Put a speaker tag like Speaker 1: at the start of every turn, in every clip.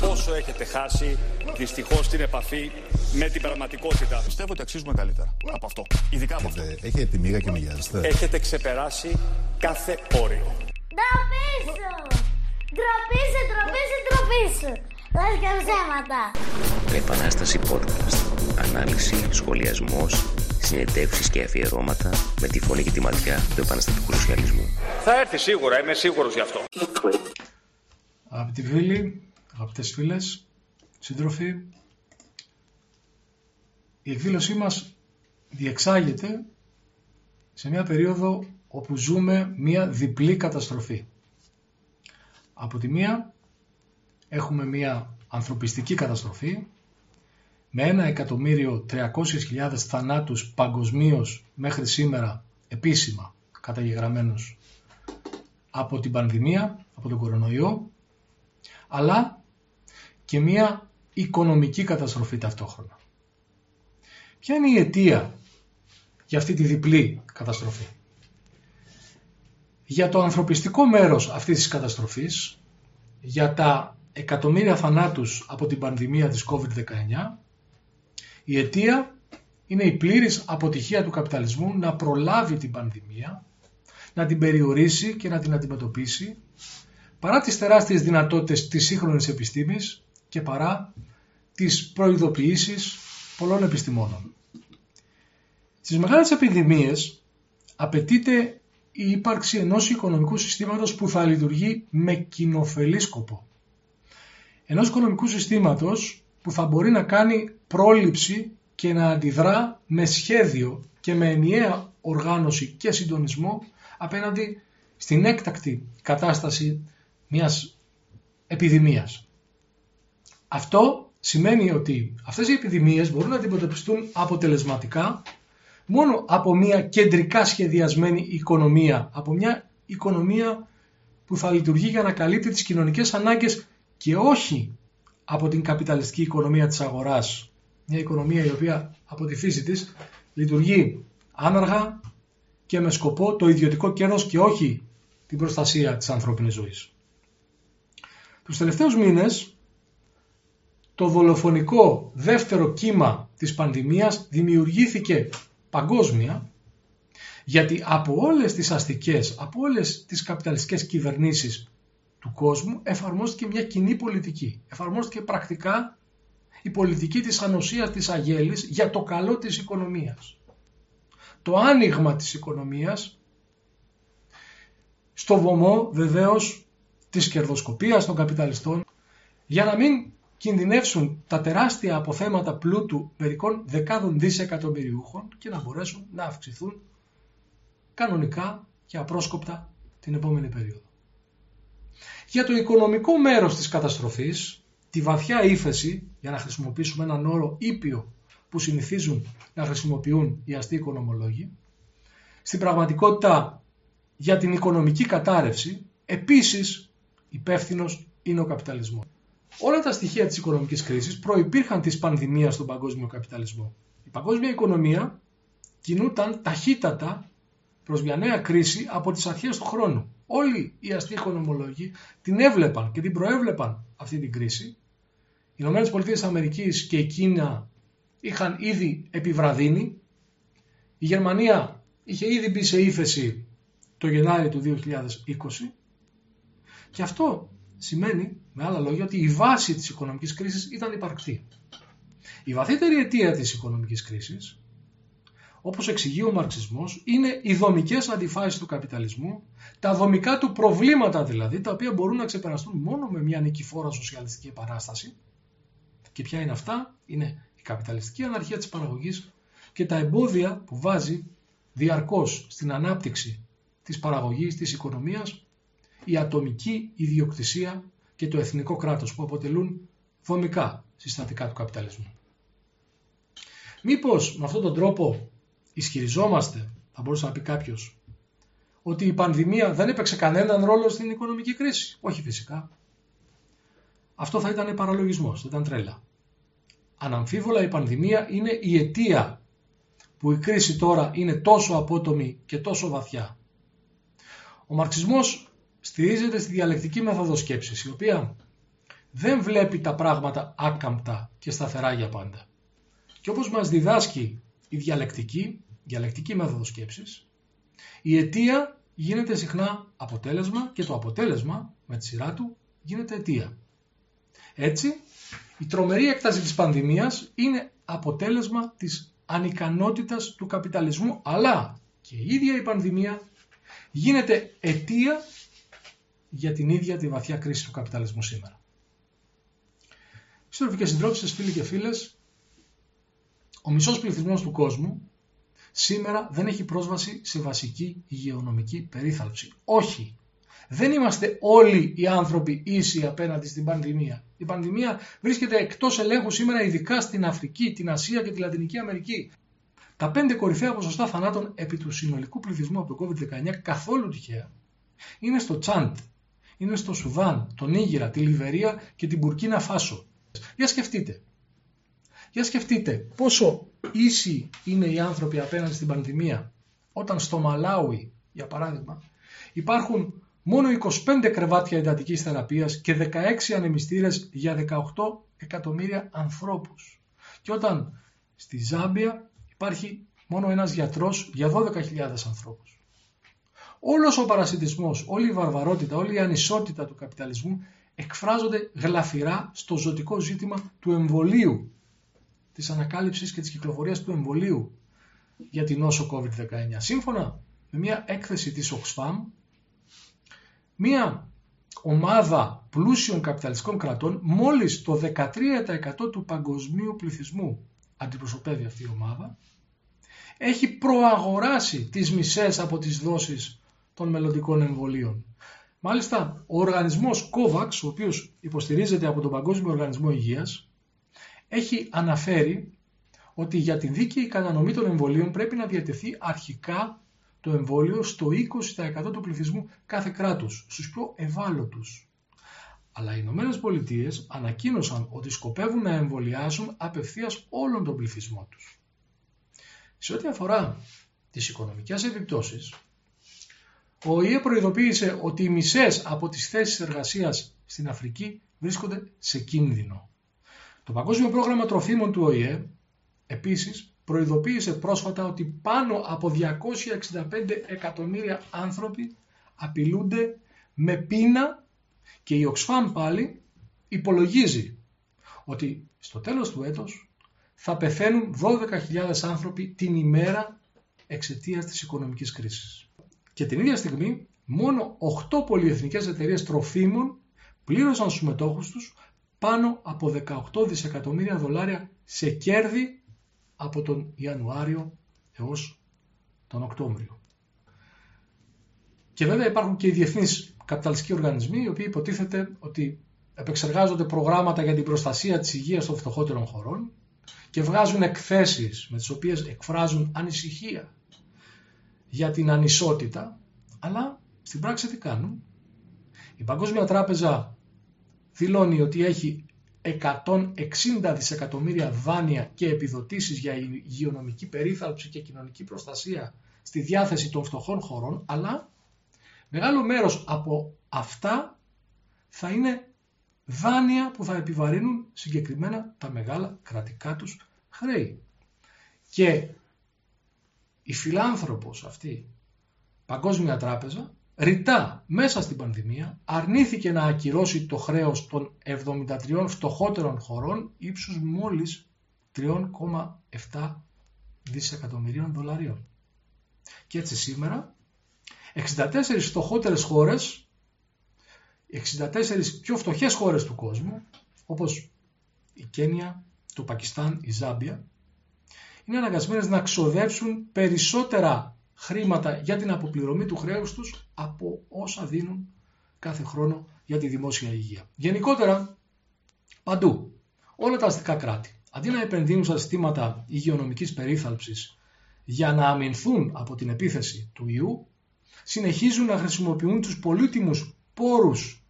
Speaker 1: Πόσο έχετε χάσει δυστυχώς την επαφή με την πραγματικότητα;
Speaker 2: Πιστεύω ότι αξίζουμε καλύτερα από αυτό. Ειδικά από αυτό.
Speaker 3: Έχετε τη μοίρα και μοιάζεστε.
Speaker 1: Έχετε ξεπεράσει κάθε όριο.
Speaker 4: Ντροπή Ντροπή σου, ντροπή σου, ντροπή σου. Λες και ψέματα.
Speaker 5: Επανάσταση podcast. Ανάλυση, σχολιασμός, συνεντεύξεις και αφιερώματα με τη φωνή και τη ματιά του επαναστατικού σοσιαλισμού.
Speaker 1: Θα έρθει σίγουρα, είμαι σίγουρος γι' αυτό.
Speaker 6: Αγαπητοί φίλοι, αγαπητές φίλες, σύντροφοι, η εκδήλωσή μας διεξάγεται σε μια περίοδο όπου ζούμε μια διπλή καταστροφή. Από τη μία έχουμε μια ανθρωπιστική καταστροφή με ένα εκατομμύριο 300.000 θανάτους παγκοσμίως μέχρι σήμερα επίσημα καταγεγραμμένους από την πανδημία, από τον κορονοϊό αλλά και μια οικονομική καταστροφή ταυτόχρονα. Ποια είναι η αιτία για αυτή τη διπλή καταστροφή; Για το ανθρωπιστικό μέρος αυτής της καταστροφής, για τα εκατομμύρια θανάτους από την πανδημία της COVID-19, η αιτία είναι η πλήρης αποτυχία του καπιταλισμού να προλάβει την πανδημία, να την περιορίσει και να την αντιμετωπίσει παρά τις τεράστιες δυνατότητες της σύγχρονης επιστήμης και παρά τις προειδοποιήσεις πολλών επιστημόνων. Στις μεγάλες επιδημίες απαιτείται η ύπαρξη ενός οικονομικού συστήματος που θα λειτουργεί με κοινοφελή σκοπό. Ενός οικονομικού συστήματος που θα μπορεί να κάνει πρόληψη και να αντιδρά με σχέδιο και με ενιαία οργάνωση και συντονισμό απέναντι στην έκτακτη κατάσταση μιας επιδημίας. Αυτό σημαίνει ότι αυτές οι επιδημίες μπορούν να αντιμετωπιστούν αποτελεσματικά μόνο από μια κεντρικά σχεδιασμένη οικονομία, από μια οικονομία που θα λειτουργεί για να καλύπτει τις κοινωνικές ανάγκες και όχι από την καπιταλιστική οικονομία της αγοράς. Μια οικονομία η οποία από τη φύση της λειτουργεί άναργα και με σκοπό το ιδιωτικό κέρδος και όχι την προστασία της ανθρώπινης ζωής. Τους τελευταίους μήνες το δολοφονικό δεύτερο κύμα της πανδημίας δημιουργήθηκε παγκόσμια γιατί από όλες τις αστικές, από όλες τις καπιταλιστικές κυβερνήσεις του κόσμου εφαρμόστηκε μια κοινή πολιτική. Εφαρμόστηκε πρακτικά η πολιτική της ανοσίας της αγέλης για το καλό της οικονομίας. Το άνοιγμα της οικονομίας στο βωμό βεβαίως της κερδοσκοπίας των καπιταλιστών για να μην κινδυνεύσουν τα τεράστια αποθέματα πλούτου μερικών δεκάδων δισεκατομμυριούχων και να μπορέσουν να αυξηθούν κανονικά και απρόσκοπτα την επόμενη περίοδο. Για το οικονομικό μέρος της καταστροφής, τη βαθιά ύφεση, για να χρησιμοποιήσουμε έναν όρο ήπιο που συνηθίζουν να χρησιμοποιούν οι αστεί οικονομολόγοι, στην πραγματικότητα για την οικονομική κατάρρευση, επίσης υπεύθυνος είναι ο καπιταλισμός. Όλα τα στοιχεία της οικονομικής κρίσης προπήρχαν της πανδημίας στον παγκόσμιο καπιταλισμό. Η παγκόσμια οικονομία κινούταν ταχύτατα προς μια νέα κρίση από τις αρχές του χρόνου. Όλοι οι αστεί οικονομολόγοι την έβλεπαν και την προέβλεπαν αυτή την κρίση. Οι ΗΠΑ και η Κίνα είχαν ήδη επιβραδύνει. Η Γερμανία είχε ήδη μπει σε ύφεση το Γενάρη του 2020 και αυτό σημαίνει, με άλλα λόγια, ότι η βάση της οικονομικής κρίσης ήταν υπαρκτή. Η βαθύτερη αιτία της οικονομικής κρίσης, όπως εξηγεί ο μαρξισμός, είναι οι δομικές αντιφάσεις του καπιταλισμού, τα δομικά του προβλήματα δηλαδή, τα οποία μπορούν να ξεπεραστούν μόνο με μια νικηφόρα σοσιαλιστική επανάσταση. Και ποια είναι αυτά, είναι η καπιταλιστική αναρχία της παραγωγής και τα εμπόδια που βάζει διαρκώς στην ανάπτυξη της παραγωγής, της οικονομίας η ατομική ιδιοκτησία και το εθνικό κράτος που αποτελούν δομικά συστατικά του καπιταλισμού. Μήπως με αυτόν τον τρόπο ισχυριζόμαστε, θα μπορούσε να πει κάποιος, ότι η πανδημία δεν έπαιξε κανέναν ρόλο στην οικονομική κρίση; Όχι φυσικά. Αυτό θα ήταν παραλογισμός, θα ήταν τρέλα. Αναμφίβολα η πανδημία είναι η αιτία που η κρίση τώρα είναι τόσο απότομη και τόσο βαθιά. Ο μαρξισμός στηρίζεται στη διαλεκτική μέθοδο σκέψης, η οποία δεν βλέπει τα πράγματα άκαμπτα και σταθερά για πάντα. Και όπως μας διδάσκει η διαλεκτική, διαλεκτική μέθοδος σκέψης, η αιτία γίνεται συχνά αποτέλεσμα και το αποτέλεσμα με τη σειρά του γίνεται αιτία. Έτσι, η τρομερή έκταση της πανδημίας είναι αποτέλεσμα της ανικανότητας του καπιταλισμού, αλλά και η ίδια η πανδημία γίνεται αιτία για την ίδια τη βαθιά κρίση του καπιταλισμού σήμερα. Σύντροφοι και συντρόφισσες, φίλοι και φίλες, ο μισός πληθυσμός του κόσμου σήμερα δεν έχει πρόσβαση σε βασική υγειονομική περίθαλψη. Όχι. Δεν είμαστε όλοι οι άνθρωποι ίσοι απέναντι στην πανδημία. Η πανδημία βρίσκεται εκτός ελέγχου σήμερα ειδικά στην Αφρική, την Ασία και τη Λατινική Αμερική. Τα πέντε κορυφαία ποσοστά θανάτων επί του συνολικού πληθυσμού από το COVID-19 καθόλου τυχαία είναι στο Τσάντ, είναι στο Σουδάν, τον Ήγηρα, τη Λιβερία και την Μπουρκίνα Φάσο. Για σκεφτείτε. Για σκεφτείτε πόσο ίσοι είναι οι άνθρωποι απέναντι στην πανδημία όταν στο Μαλάουι, για παράδειγμα, υπάρχουν μόνο 25 κρεβάτια εντατικής θεραπείας και 16 ανεμιστήρες για 18 εκατομμύρια ανθρώπους. Και όταν στη Ζάμπια υπάρχει μόνο ένας γιατρός για 12.000 ανθρώπους. Όλος ο παρασιτισμός, όλη η βαρβαρότητα, όλη η ανισότητα του καπιταλισμού εκφράζονται γλαφυρά στο ζωτικό ζήτημα του εμβολίου, της ανακάλυψης και της κυκλοφορίας του εμβολίου για την νόσο COVID-19. Σύμφωνα με μια έκθεση της Oxfam, μια ομάδα πλούσιων καπιταλιστικών κρατών, μόλις το 13% του παγκοσμίου πληθυσμού αντιπροσωπεύει αυτή η ομάδα, έχει προαγοράσει τις μισές από τις δόσεις των μελλοντικών εμβολίων. Μάλιστα, ο οργανισμός COVAX, ο οποίος υποστηρίζεται από τον Παγκόσμιο Οργανισμό Υγείας, έχει αναφέρει ότι για την δίκαιη κατανομή των εμβολίων πρέπει να διατεθεί αρχικά το εμβόλιο στο 20% του πληθυσμού κάθε κράτους, στους πιο ευάλωτους. Αλλά οι Ηνωμένες Πολιτείες ανακοίνωσαν ότι σκοπεύουν να εμβολιάσουν απευθείας όλον τον πληθυσμό τους. Σε ό,τι αφορά τις οικονομικές επιπτώσεις, ο ΙΕ προειδοποίησε ότι οι μισές από τις θέσεις εργασίας στην Αφρική βρίσκονται σε κίνδυνο. Το Παγκόσμιο Πρόγραμμα Τροφίμων του ΟΗΕ επίσης προειδοποίησε πρόσφατα ότι πάνω από 265 εκατομμύρια άνθρωποι απειλούνται με πείνα και η Oxfam πάλι υπολογίζει ότι στο τέλος του έτος θα πεθαίνουν 12.000 άνθρωποι την ημέρα εξαιτίας της οικονομικής κρίσης. Και την ίδια στιγμή μόνο 8 πολυεθνικές εταιρείες τροφίμων πλήρωσαν στους μετόχους τους πάνω από 18 δισεκατομμύρια δολάρια σε κέρδη από τον Ιανουάριο έως τον Οκτώβριο. Και βέβαια υπάρχουν και οι διεθνείς καπιταλιστικοί οργανισμοί οι οποίοι υποτίθεται ότι επεξεργάζονται προγράμματα για την προστασία της υγείας των φτωχότερων χωρών και βγάζουν εκθέσεις με τις οποίες εκφράζουν ανησυχία για την ανισότητα, αλλά στην πράξη τι κάνουν; Η Παγκόσμια Τράπεζα δηλώνει ότι έχει 160 δισεκατομμύρια δάνεια και επιδοτήσεις για υγειονομική περίθαλψη και κοινωνική προστασία στη διάθεση των φτωχών χωρών, αλλά μεγάλο μέρος από αυτά θα είναι δάνεια που θα επιβαρύνουν συγκεκριμένα τα μεγάλα κρατικά τους χρέη. Και η φιλάνθρωπος αυτή Παγκόσμια Τράπεζα ρητά μέσα στην πανδημία αρνήθηκε να ακυρώσει το χρέος των 73 φτωχότερων χωρών ύψους μόλις 3,7 δισεκατομμυρίων δολαρίων. Και έτσι σήμερα 64 φτωχότερες χώρες, 64 πιο φτωχές χώρες του κόσμου, όπως η Κένια, το Πακιστάν, η Ζάμπια, είναι αναγκασμένες να ξοδέψουν περισσότερα χρήματα για την αποπληρωμή του χρέους τους από όσα δίνουν κάθε χρόνο για τη δημόσια υγεία. Γενικότερα, παντού, όλα τα αστικά κράτη, αντί να επενδύουν στα συστήματα υγειονομικής περίθαλψης για να αμυνθούν από την επίθεση του ιού, συνεχίζουν να χρησιμοποιούν τους πολύτιμους πόρους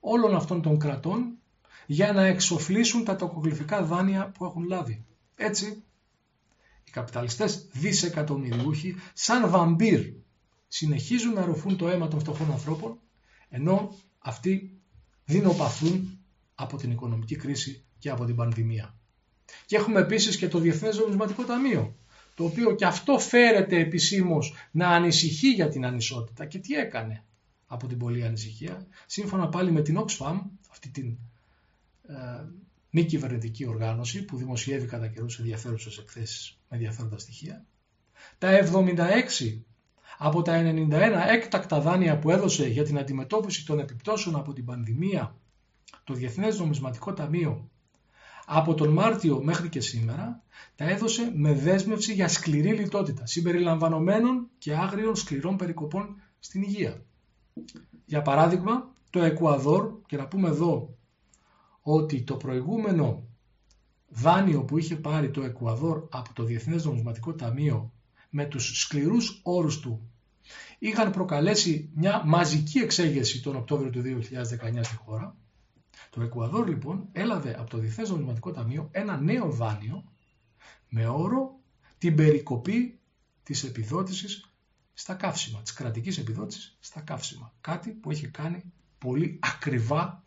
Speaker 6: όλων αυτών των κρατών για να εξοφλήσουν τα τοκογλυφικά δάνεια που έχουν λάβει. Έτσι, οι καπιταλιστές δισεκατομμυριούχοι σαν βαμπύρ συνεχίζουν να ρουφούν το αίμα των φτωχών ανθρώπων ενώ αυτοί δεινοπαθούν από την οικονομική κρίση και από την πανδημία. Και έχουμε επίσης και το Διεθνές Νομισματικό Ταμείο, το οποίο και αυτό φέρεται επισήμως να ανησυχεί για την ανισότητα. Και τι έκανε από την πολλή ανησυχία, σύμφωνα πάλι με την Oxfam, αυτή την ε, μη κυβερνητική οργάνωση που δημοσιεύει κατά καιρούς ενδιαφέρουσες εκθέσεις με ενδιαφέροντα στοιχεία, τα 76 από τα 91 έκτακτα δάνεια που έδωσε για την αντιμετώπιση των επιπτώσεων από την πανδημία το Διεθνές Νομισματικό Ταμείο από τον Μάρτιο μέχρι και σήμερα τα έδωσε με δέσμευση για σκληρή λιτότητα συμπεριλαμβανομένων και άγριων σκληρών περικοπών στην υγεία. Για παράδειγμα, το Εκουαδόρ, και να πούμε εδώ ότι το προηγούμενο δάνειο που είχε πάρει το Εκουαδόρ από το Διεθνές Νομισματικό Ταμείο με τους σκληρούς όρους του είχαν προκαλέσει μια μαζική εξέγερση τον Οκτώβριο του 2019 στη χώρα. Το Εκουαδόρ λοιπόν έλαβε από το Διεθνές Νομισματικό Ταμείο ένα νέο δάνειο με όρο την περικοπή της επιδότησης στα καύσιμα, της κρατικής επιδότησης στα καύσιμα. Κάτι που έχει κάνει πολύ ακριβά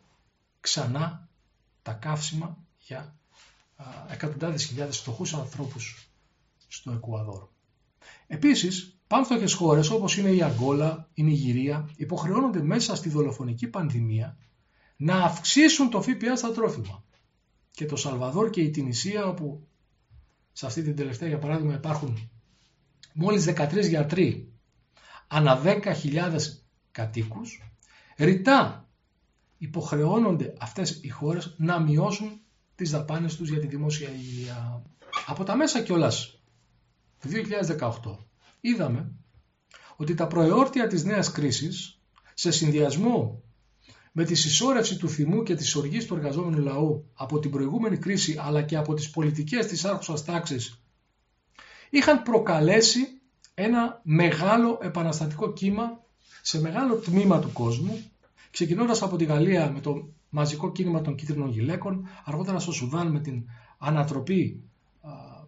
Speaker 6: ξανά τα καύσιμα για εκατοντάδες χιλιάδες φτωχούς ανθρώπους στο Εκουαδόρ. Επίσης, πάμφτωχες χώρες όπως είναι η Αγκόλα, η Νιγηρία υποχρεώνονται μέσα στη δολοφονική πανδημία να αυξήσουν το ΦΠΑ στα τρόφιμα. Και το Σαλβαδόρ και η Τινησία όπου σε αυτή την τελευταία για παράδειγμα υπάρχουν μόλις 13 γιατροί ανά 10.000 κατοίκους, ρητά υποχρεώνονται αυτές οι χώρες να μειώσουν τις δαπάνες τους για τη δημόσια υγεία. Από τα μέσα κιόλας του 2018 είδαμε ότι τα προεόρτια της νέας κρίσης σε συνδυασμό με τη συσσόρευση του θυμού και της οργής του εργαζόμενου λαού από την προηγούμενη κρίση αλλά και από τις πολιτικές της άρχουσας τάξης είχαν προκαλέσει ένα μεγάλο επαναστατικό κύμα σε μεγάλο τμήμα του κόσμου ξεκινώντας από τη Γαλλία με το μαζικό κίνημα των κίτρινων γυλαίκων, αργότερα στο Σουδάν με την ανατροπή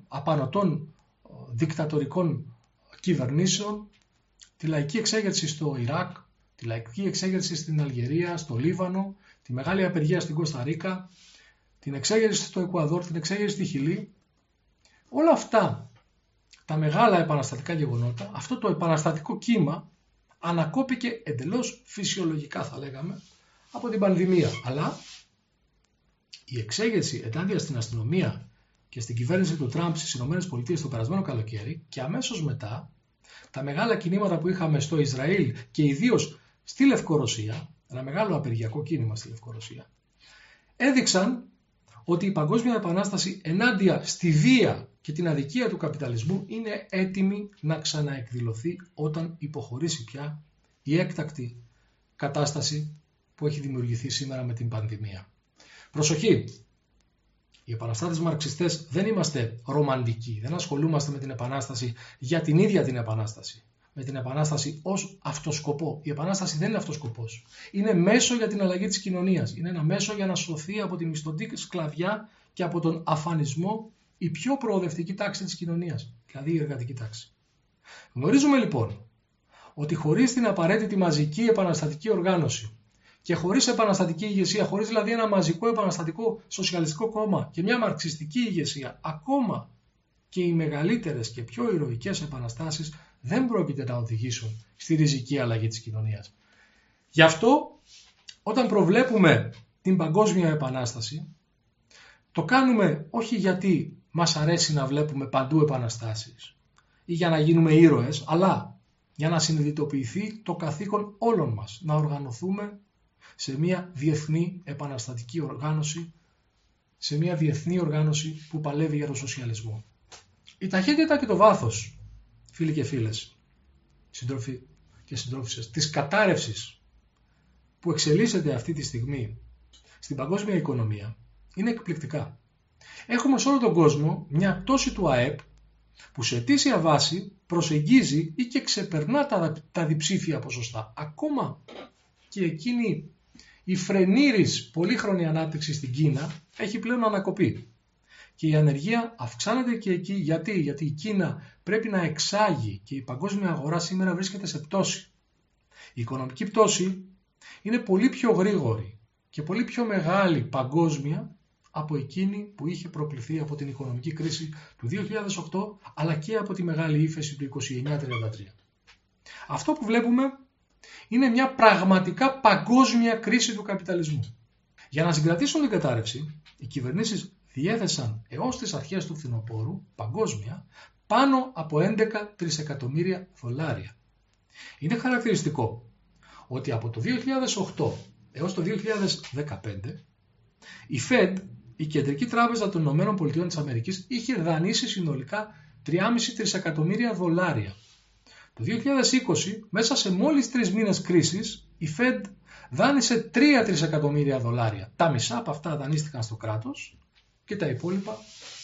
Speaker 6: απανοτών δικτατορικών κυβερνήσεων, τη λαϊκή εξέγερση στο Ιράκ, τη λαϊκή εξέγερση στην Αλγερία, στο Λίβανο, τη μεγάλη απεργία στην Κωνσταντίνα, την εξέγερση στο Εκουαδόρ, την εξέγερση στη Χιλή. Όλα αυτά τα μεγάλα επαναστατικά γεγονότα, αυτό το επαναστατικό κύμα ανακόπηκε εντελώς φυσιολογικά θα λέγαμε από την πανδημία. Αλλά η εξέγερση ενάντια στην αστυνομία και στην κυβέρνηση του Τραμπ στις ΗΠΑ το περασμένο καλοκαίρι και αμέσως μετά τα μεγάλα κινήματα που είχαμε στο Ισραήλ και ιδίως στη Λευκορωσία, ένα μεγάλο απεργιακό κίνημα στη Λευκορωσία, έδειξαν ότι η Παγκόσμια Επανάσταση ενάντια στη βία και την αδικία του καπιταλισμού είναι έτοιμη να ξαναεκδηλωθεί όταν υποχωρήσει πια η έκτακτη κατάσταση που έχει δημιουργηθεί σήμερα με την πανδημία. Προσοχή! Οι επαναστάτες μαρξιστές δεν είμαστε ρομαντικοί, δεν ασχολούμαστε με την επανάσταση για την ίδια την επανάσταση. Με την επανάσταση ως αυτοσκοπό. Η επανάσταση δεν είναι αυτοσκοπός. Είναι μέσο για την αλλαγή της κοινωνίας. Είναι ένα μέσο για να σωθεί από τη μισθωτή σκλαβιά και από τον αφανισμό η πιο προοδευτική τάξη της κοινωνίας, δηλαδή η εργατική τάξη. Γνωρίζουμε λοιπόν ότι χωρίς την απαραίτητη μαζική επαναστατική οργάνωση και χωρίς επαναστατική ηγεσία, χωρίς δηλαδή ένα μαζικό επαναστατικό σοσιαλιστικό κόμμα και μια μαρξιστική ηγεσία, ακόμα και οι μεγαλύτερες και πιο ηρωικές επαναστάσεις δεν πρόκειται να οδηγήσουν στη ριζική αλλαγή της κοινωνίας. Γι' αυτό όταν προβλέπουμε την παγκόσμια επανάσταση το κάνουμε όχι γιατί μας αρέσει να βλέπουμε παντού επαναστάσεις ή για να γίνουμε ήρωες, αλλά για να συνειδητοποιηθεί το καθήκον όλων μας να οργανωθούμε σε μια διεθνή επαναστατική οργάνωση, σε μια διεθνή οργάνωση που παλεύει για το σοσιαλισμό. Η ταχύτητα και το βάθος, φίλοι και φίλες, συντροφοί και συντρόφισσες, της κατάρρευσης που εξελίσσεται αυτή τη στιγμή στην παγκόσμια οικονομία είναι εκπληκτικά. Έχουμε σε όλο τον κόσμο μια πτώση του ΑΕΠ που σε αιτήσια βάση προσεγγίζει ή και ξεπερνά τα, τα διψήφια ποσοστά. Ακόμα και εκείνη η φρενήρης πολύχρονη ανάπτυξη στην Κίνα έχει πλέον ανακοπεί. Και η ανεργία αυξάνεται και εκεί. Γιατί; Γιατί η Κίνα πρέπει να εξάγει και η παγκόσμια αγορά σήμερα βρίσκεται σε πτώση. Η οικονομική πτώση είναι πολύ πιο γρήγορη και πολύ πιο μεγάλη παγκόσμια από εκείνη που είχε προκληθεί από την οικονομική κρίση του 2008 αλλά και από τη μεγάλη ύφεση του 29-33. Αυτό που βλέπουμε είναι μια πραγματικά παγκόσμια κρίση του καπιταλισμού. Για να συγκρατήσουν την κατάρρευση, οι κυβερνήσεις διέθεσαν έως τις αρχές του φθινοπόρου παγκόσμια πάνω από 11 τρισεκατομμύρια δολάρια. Είναι χαρακτηριστικό ότι από το 2008 έως το 2015 η Fed, η Κεντρική Τράπεζα των Ηνωμένων Πολιτειών της Αμερικής, είχε δανείσει συνολικά 3,5 τρισεκατομμύρια δολάρια. Το 2020, μέσα σε μόλις τρεις μήνες κρίσης, η Fed δάνεισε 3 τρισεκατομμύρια δολάρια. Τα μισά από αυτά δανείστηκαν στο κράτος και τα υπόλοιπα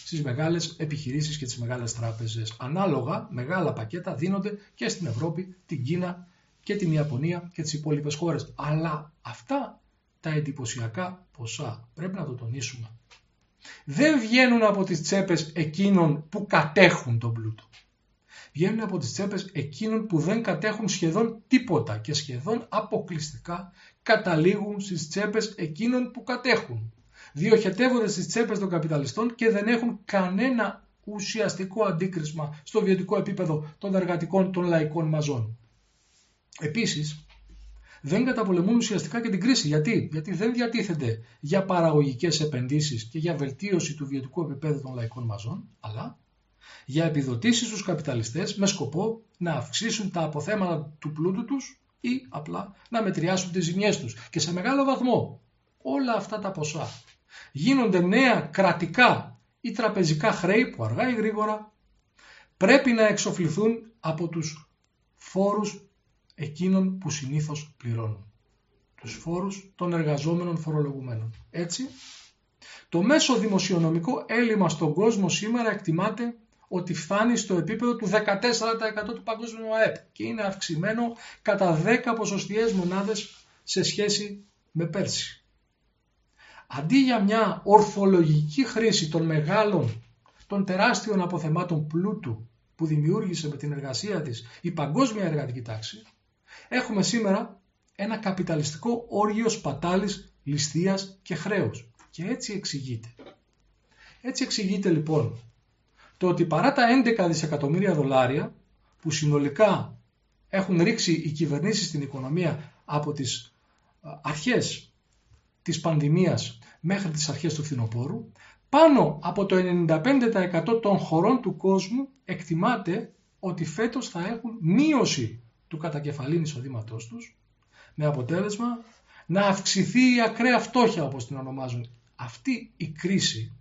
Speaker 6: στις μεγάλες επιχειρήσεις και τις μεγάλες τράπεζες. Ανάλογα, μεγάλα πακέτα δίνονται και στην Ευρώπη, την Κίνα και την Ιαπωνία και τις υπόλοιπες χώρες. Αλλά αυτά τα εντυπωσιακά ποσά, πρέπει να το τονίσουμε, δεν βγαίνουν από τις τσέπες εκείνων που κατέχουν τον πλούτο. Βγαίνουν από τις τσέπες εκείνων που δεν κατέχουν σχεδόν τίποτα και σχεδόν αποκλειστικά καταλήγουν στις τσέπες εκείνων που κατέχουν διοχετεύονται στις τσέπες των καπιταλιστών και δεν έχουν κανένα ουσιαστικό αντίκρισμα στο βιωτικό επίπεδο των εργατικών των λαϊκών μαζών. Επίσης, δεν καταπολεμούν ουσιαστικά και την κρίση. Γιατί; Γιατί δεν διατίθενται για παραγωγικές επενδύσεις και για βελτίωση του βιωτικού επίπεδου των λαϊκών μαζών, αλλά για επιδοτήσεις στους καπιταλιστές με σκοπό να αυξήσουν τα αποθέματα του πλούτου τους ή απλά να μετριάσουν τις ζημιές τους. Και σε μεγάλο βαθμό όλα αυτά τα ποσά γίνονται νέα κρατικά ή τραπεζικά χρέη που αργά ή γρήγορα πρέπει να εξοφληθούν από τους φόρους εκείνων που συνήθως πληρώνουν. Τους φόρους των εργαζόμενων φορολογουμένων. Έτσι, το μέσο δημοσιονομικό έλλειμμα στον κόσμο σήμερα εκτιμάται ότι φτάνει στο επίπεδο του 14% του παγκόσμιου ΑΕΠ και είναι αυξημένο κατά 10 ποσοστιαίες μονάδες σε σχέση με πέρσι αντί για μια ορθολογική χρήση των μεγάλων, των τεράστιων αποθεμάτων πλούτου που δημιούργησε με την εργασία της η παγκόσμια εργατική τάξη, έχουμε σήμερα ένα καπιταλιστικό όργιο σπατάλης, ληστείας και χρέους. Και έτσι εξηγείται. Έτσι εξηγείται λοιπόν το ότι παρά τα 11 δισεκατομμύρια δολάρια που συνολικά έχουν ρίξει οι κυβερνήσεις στην οικονομία από τις αρχές της πανδημίας μέχρι τις αρχές του φθινοπόρου, πάνω από το 95% των χωρών του κόσμου εκτιμάται ότι φέτος θα έχουν μείωση του κατακεφαλήν εισοδήματός τους, με αποτέλεσμα να αυξηθεί η ακραία φτώχεια όπως την ονομάζουν. Αυτή η κρίση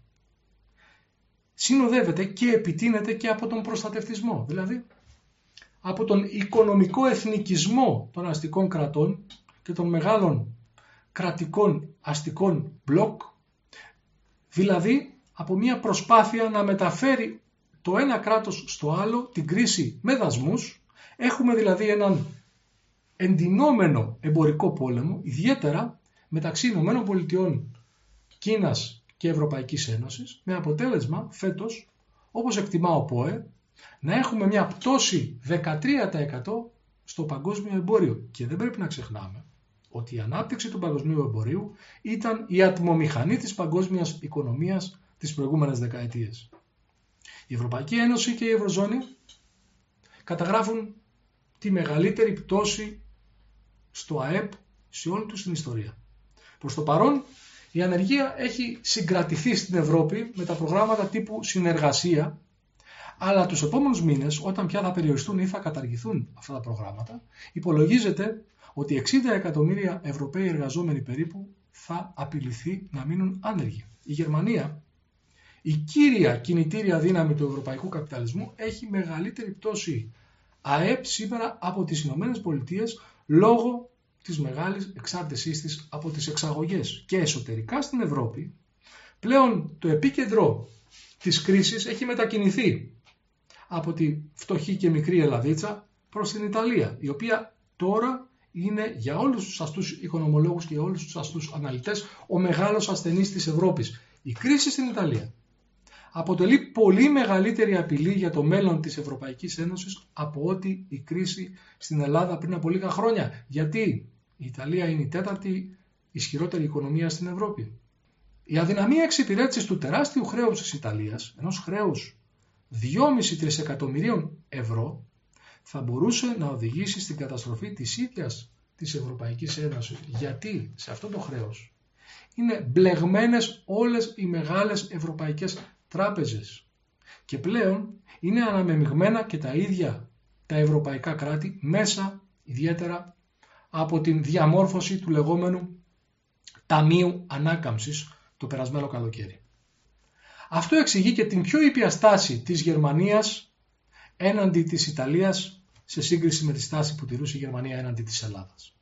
Speaker 6: συνοδεύεται και επιτείνεται και από τον προστατευτισμό, δηλαδή από τον οικονομικό εθνικισμό των αστικών κρατών και των μεγάλων κρατικών αστικών μπλοκ, δηλαδή από μια προσπάθεια να μεταφέρει το ένα κράτος στο άλλο την κρίση με δασμούς. Έχουμε δηλαδή έναν εντυνόμενο εμπορικό πόλεμο, ιδιαίτερα μεταξύ Ηνωμένων Πολιτειών, Κίνας και Ευρωπαϊκής Ένωσης, με αποτέλεσμα φέτος, όπως εκτιμά ο ΠΟΕ, να έχουμε μια πτώση 13% στο παγκόσμιο εμπόριο. Και δεν πρέπει να ξεχνάμε ότι η ανάπτυξη του παγκοσμίου εμπορίου ήταν η ατμομηχανή της παγκόσμιας οικονομίας τις προηγούμενες δεκαετίες. Η Ευρωπαϊκή Ένωση και η Ευρωζώνη καταγράφουν τη μεγαλύτερη πτώση στο ΑΕΠ σε όλη τους την ιστορία. Προς το παρόν, η ανεργία έχει συγκρατηθεί στην Ευρώπη με τα προγράμματα τύπου συνεργασία, αλλά τους επόμενους μήνες, όταν πια θα περιοριστούν ή θα καταργηθούν αυτά τα προγράμματα, υπολογίζεται ότι 60 εκατομμύρια Ευρωπαίοι εργαζόμενοι περίπου θα απειληθεί να μείνουν άνεργοι. Η Γερμανία, η κύρια κινητήρια δύναμη του ευρωπαϊκού καπιταλισμού, έχει μεγαλύτερη πτώση ΑΕΠ σήμερα από τις Ηνωμένες Πολιτείες λόγω της μεγάλης εξάρτησής της από τις εξαγωγές. Και εσωτερικά στην Ευρώπη, πλέον το επίκεντρο της κρίσης έχει μετακινηθεί από τη φτωχή και μικρή Ελλαδίτσα προς την Ιταλία, η οποία τώρα είναι για όλους τους αστούς οικονομολόγους και για όλους τους αστούς αναλυτές ο μεγάλος ασθενής της Ευρώπης. Η κρίση στην Ιταλία αποτελεί πολύ μεγαλύτερη απειλή για το μέλλον της Ευρωπαϊκής Ένωσης από ότι η κρίση στην Ελλάδα πριν από λίγα χρόνια. Γιατί η Ιταλία είναι η τέταρτη ισχυρότερη οικονομία στην Ευρώπη. Η αδυναμία εξυπηρέτησης του τεράστιου χρέους της Ιταλίας, ενός χρέους 2,5 τρισεκατομμυρίων ευρώ, θα μπορούσε να οδηγήσει στην καταστροφή της ίδιας της Ευρωπαϊκής Ένωσης. Γιατί σε αυτό το χρέος είναι μπλεγμένες όλες οι μεγάλες ευρωπαϊκές τράπεζες. Και πλέον είναι αναμεμειγμένα και τα ίδια τα ευρωπαϊκά κράτη μέσα ιδιαίτερα από την διαμόρφωση του λεγόμενου Ταμείου Ανάκαμψης το περασμένο καλοκαίρι. Αυτό εξηγεί και την πιο ήπια στάση της Γερμανίας έναντι της Ιταλίας σε σύγκριση με τη στάση που τηρούσε η Γερμανία έναντι της Ελλάδας.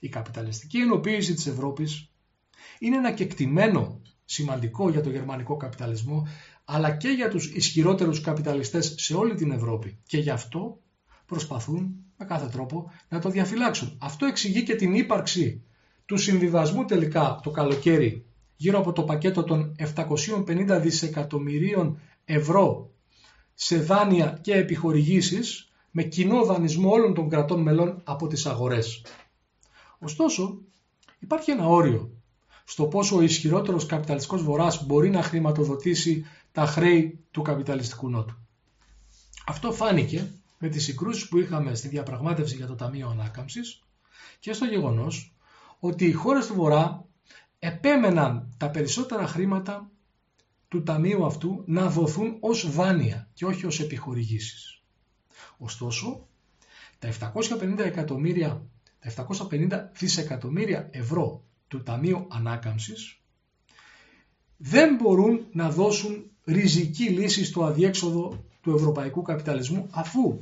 Speaker 6: Η καπιταλιστική ενοποίηση της Ευρώπης είναι ένα κεκτημένο σημαντικό για το γερμανικό καπιταλισμό αλλά και για τους ισχυρότερους καπιταλιστές σε όλη την Ευρώπη και γι' αυτό προσπαθούν με κάθε τρόπο να το διαφυλάξουν. Αυτό εξηγεί και την ύπαρξη του συμβιβασμού τελικά το καλοκαίρι γύρω από το πακέτο των 750 δισεκατομμυρίων ευρώ σε δάνεια και επιχορηγήσεις με κοινό δανεισμό όλων των κρατών μελών από τις αγορές. Ωστόσο, υπάρχει ένα όριο στο πόσο ο ισχυρότερος καπιταλιστικός βορράς μπορεί να χρηματοδοτήσει τα χρέη του καπιταλιστικού νότου. Αυτό φάνηκε με τις συγκρούσεις που είχαμε στη διαπραγμάτευση για το Ταμείο Ανάκαμψης και στο γεγονός ότι οι χώρες του Βορρά επέμεναν τα περισσότερα χρήματα του Ταμείου αυτού να δοθούν ως δάνεια και όχι ως επιχορηγήσεις. Ωστόσο, τα 750 εκατομμύρια, τα 750 δισεκατομμύρια ευρώ του Ταμείου Ανάκαμψης δεν μπορούν να δώσουν ριζική λύση στο αδιέξοδο του ευρωπαϊκού καπιταλισμού αφού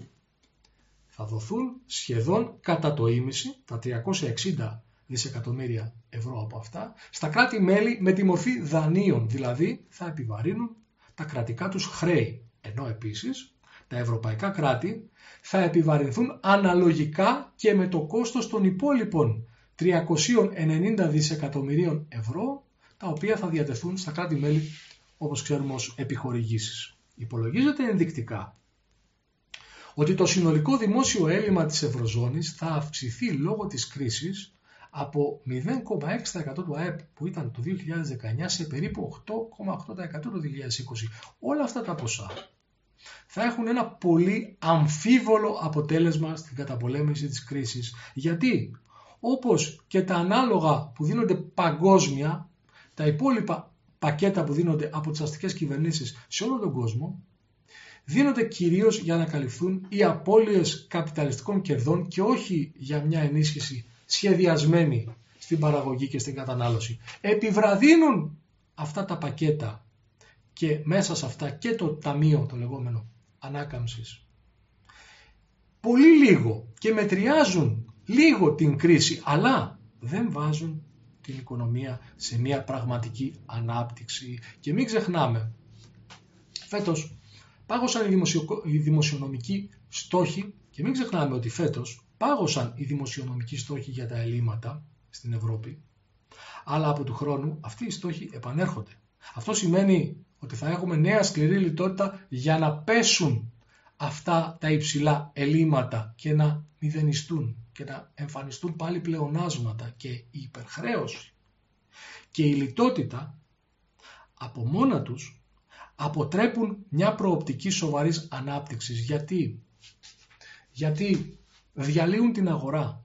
Speaker 6: θα δοθούν σχεδόν κατά το ίμιση, τα 360 δισεκατομμύρια ευρώ από αυτά, στα κράτη-μέλη με τη μορφή δανείων, δηλαδή θα επιβαρύνουν τα κρατικά τους χρέη. Ενώ επίσης τα ευρωπαϊκά κράτη θα επιβαρυνθούν αναλογικά και με το κόστος των υπόλοιπων 390 δισεκατομμυρίων ευρώ, τα οποία θα διατεθούν στα κράτη-μέλη όπως ξέρουμε ως επιχορηγήσεις. Υπολογίζεται ενδεικτικά ότι το συνολικό δημόσιο έλλειμμα της Ευρωζώνης θα αυξηθεί λόγω της κρίσης από 0,6% του ΑΕΠ που ήταν το 2019 σε περίπου 8,8% το 2020. Όλα αυτά τα ποσά θα έχουν ένα πολύ αμφίβολο αποτέλεσμα στην καταπολέμηση της κρίσης. Γιατί; Όπως και τα ανάλογα που δίνονται παγκόσμια, τα υπόλοιπα πακέτα που δίνονται από τις αστικές κυβερνήσεις σε όλο τον κόσμο, δίνονται κυρίως για να καλυφθούν οι απώλειες καπιταλιστικών κερδών και όχι για μια ενίσχυση σχεδιασμένη στην παραγωγή και στην κατανάλωση. Επιβραδύνουν αυτά τα πακέτα και μέσα σε αυτά και το ταμείο το λεγόμενο ανάκαμψης. Πολύ λίγο και μετριάζουν λίγο την κρίση αλλά δεν βάζουν την οικονομία σε μια πραγματική ανάπτυξη. Και μην ξεχνάμε, φέτος πάγωσαν οι, οι δημοσιονομικοί στόχοι και μην ξεχνάμε ότι φέτος πάγωσαν οι δημοσιονομικοί στόχοι για τα ελλείμματα στην Ευρώπη, αλλά από του χρόνου αυτοί οι στόχοι επανέρχονται. Αυτό σημαίνει ότι θα έχουμε νέα σκληρή λιτότητα για να πέσουν αυτά τα υψηλά ελλείμματα και να μηδενιστούν και να εμφανιστούν πάλι πλεονάσματα και η υπερχρέωση και η λιτότητα από μόνα τους αποτρέπουν μια προοπτική σοβαρής ανάπτυξης. Γιατί, Γιατί διαλύουν την αγορά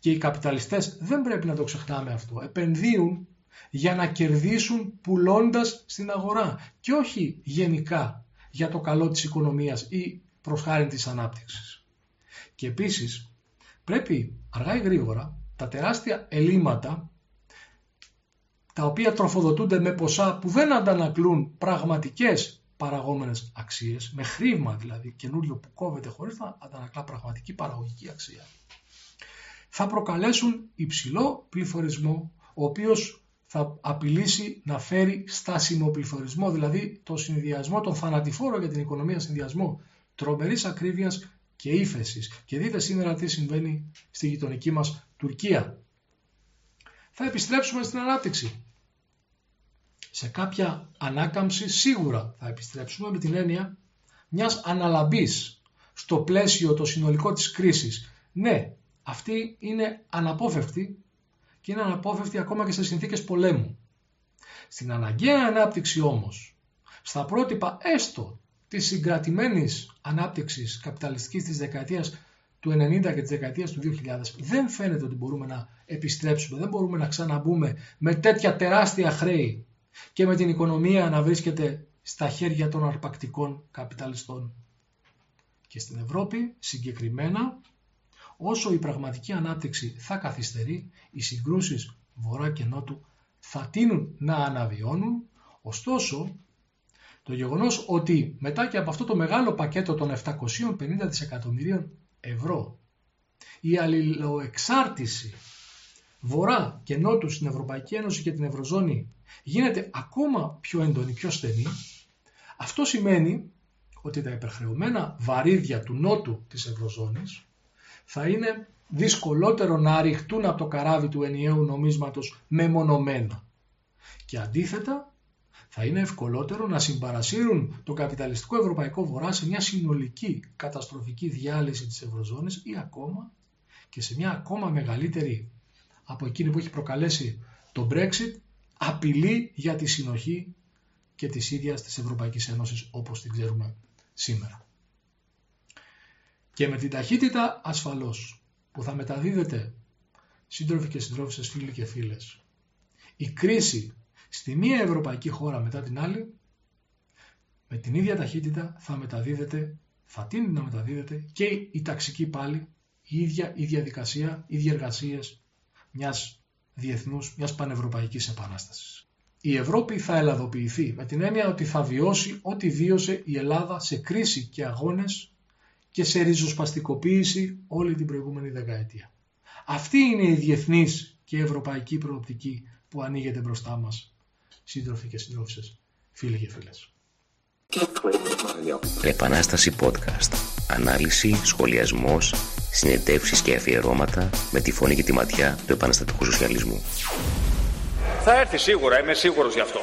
Speaker 6: και οι καπιταλιστές δεν πρέπει να το ξεχνάμε αυτό. Επενδύουν για να κερδίσουν πουλώντας στην αγορά και όχι γενικά για το καλό της οικονομίας ή προς χάρη της ανάπτυξης. Και επίσης πρέπει αργά ή γρήγορα τα τεράστια ελλείμματα τα οποία τροφοδοτούνται με ποσά που δεν αντανακλούν πραγματικές παραγόμενες αξίες, με χρήμα δηλαδή καινούριο που κόβεται χωρίς να αντανακλά πραγματική παραγωγική αξία, θα προκαλέσουν υψηλό πληθωρισμό, ο οποίος θα απειλήσει να φέρει στάσιμο πληθωρισμό, δηλαδή το συνδυασμό, τον θανατηφόρο για την οικονομία συνδυασμό τρομερής ακρίβειας και ύφεσης. Και δείτε σήμερα τι συμβαίνει στη γειτονική μας Τουρκία. Θα επιστρέψουμε στην ανάπτυξη σε κάποια ανάκαμψη σίγουρα θα επιστρέψουμε με την έννοια μιας αναλαμπής στο πλαίσιο το συνολικό της κρίσης. Ναι, αυτή είναι αναπόφευκτη και είναι αναπόφευκτη ακόμα και σε συνθήκες πολέμου. Στην αναγκαία ανάπτυξη όμως, στα πρότυπα έστω της συγκρατημένης ανάπτυξης καπιταλιστικής της δεκαετίας του 90 και της δεκαετίας του 2000 δεν φαίνεται ότι μπορούμε να επιστρέψουμε, δεν μπορούμε να ξαναμπούμε με τέτοια τεράστια χρέη και με την οικονομία να βρίσκεται στα χέρια των αρπακτικών καπιταλιστών. Και στην Ευρώπη συγκεκριμένα όσο η πραγματική ανάπτυξη θα καθυστερεί, οι συγκρούσεις βορρά και νότου θα τείνουν να αναβιώνουν, ωστόσο το γεγονός ότι μετά και από αυτό το μεγάλο πακέτο των 750 δισεκατομμυρίων ευρώ η αλληλοεξάρτηση βορρά και νότου στην Ευρωπαϊκή Ένωση και την Ευρωζώνη γίνεται ακόμα πιο έντονη, πιο στενή, αυτό σημαίνει ότι τα υπερχρεωμένα βαρύδια του νότου της Ευρωζώνης θα είναι δυσκολότερο να ρηχτούν από το καράβι του ενιαίου νομίσματος μεμονωμένα. Και αντίθετα θα είναι ευκολότερο να συμπαρασύρουν το καπιταλιστικό ευρωπαϊκό βορρά σε μια συνολική καταστροφική διάλυση της Ευρωζώνης ή ακόμα και σε μια ακόμα μεγαλύτερη από εκείνη που έχει προκαλέσει το Brexit απειλή για τη συνοχή και της ίδιας της Ευρωπαϊκής Ένωσης όπως την ξέρουμε σήμερα. Και με την ταχύτητα ασφαλώς που θα μεταδίδεται σύντροφοι και συντρόφισσες, φίλοι και φίλες, η κρίση στη μία ευρωπαϊκή χώρα μετά την άλλη, με την ίδια ταχύτητα θα μεταδίδεται, θα τίνει να μεταδίδεται και η ταξική πάλι, η ίδια η διαδικασία, οι ίδιοι εργασίες μιας διεθνούς, μιας πανευρωπαϊκής επανάστασης. Η Ευρώπη θα ελλαδοποιηθεί με την έννοια ότι θα βιώσει ό,τι βίωσε η Ελλάδα σε κρίση και αγώνες και σε ριζοσπαστικοποίηση όλη την προηγούμενη δεκαετία. Αυτή είναι η διεθνής και ευρωπαϊκή προοπτική που ανοίγεται μπροστά μας σύντροφοι και συντρόφισσες, φίλοι και φίλες.
Speaker 5: Επανάσταση podcast. Ανάλυση, σχολιασμός, συνεντεύξεις και αφιερώματα με τη φωνή και τη ματιά του επαναστατικού σοσιαλισμού.
Speaker 1: Θα έρθει σίγουρα, είμαι σίγουρος γι' αυτό.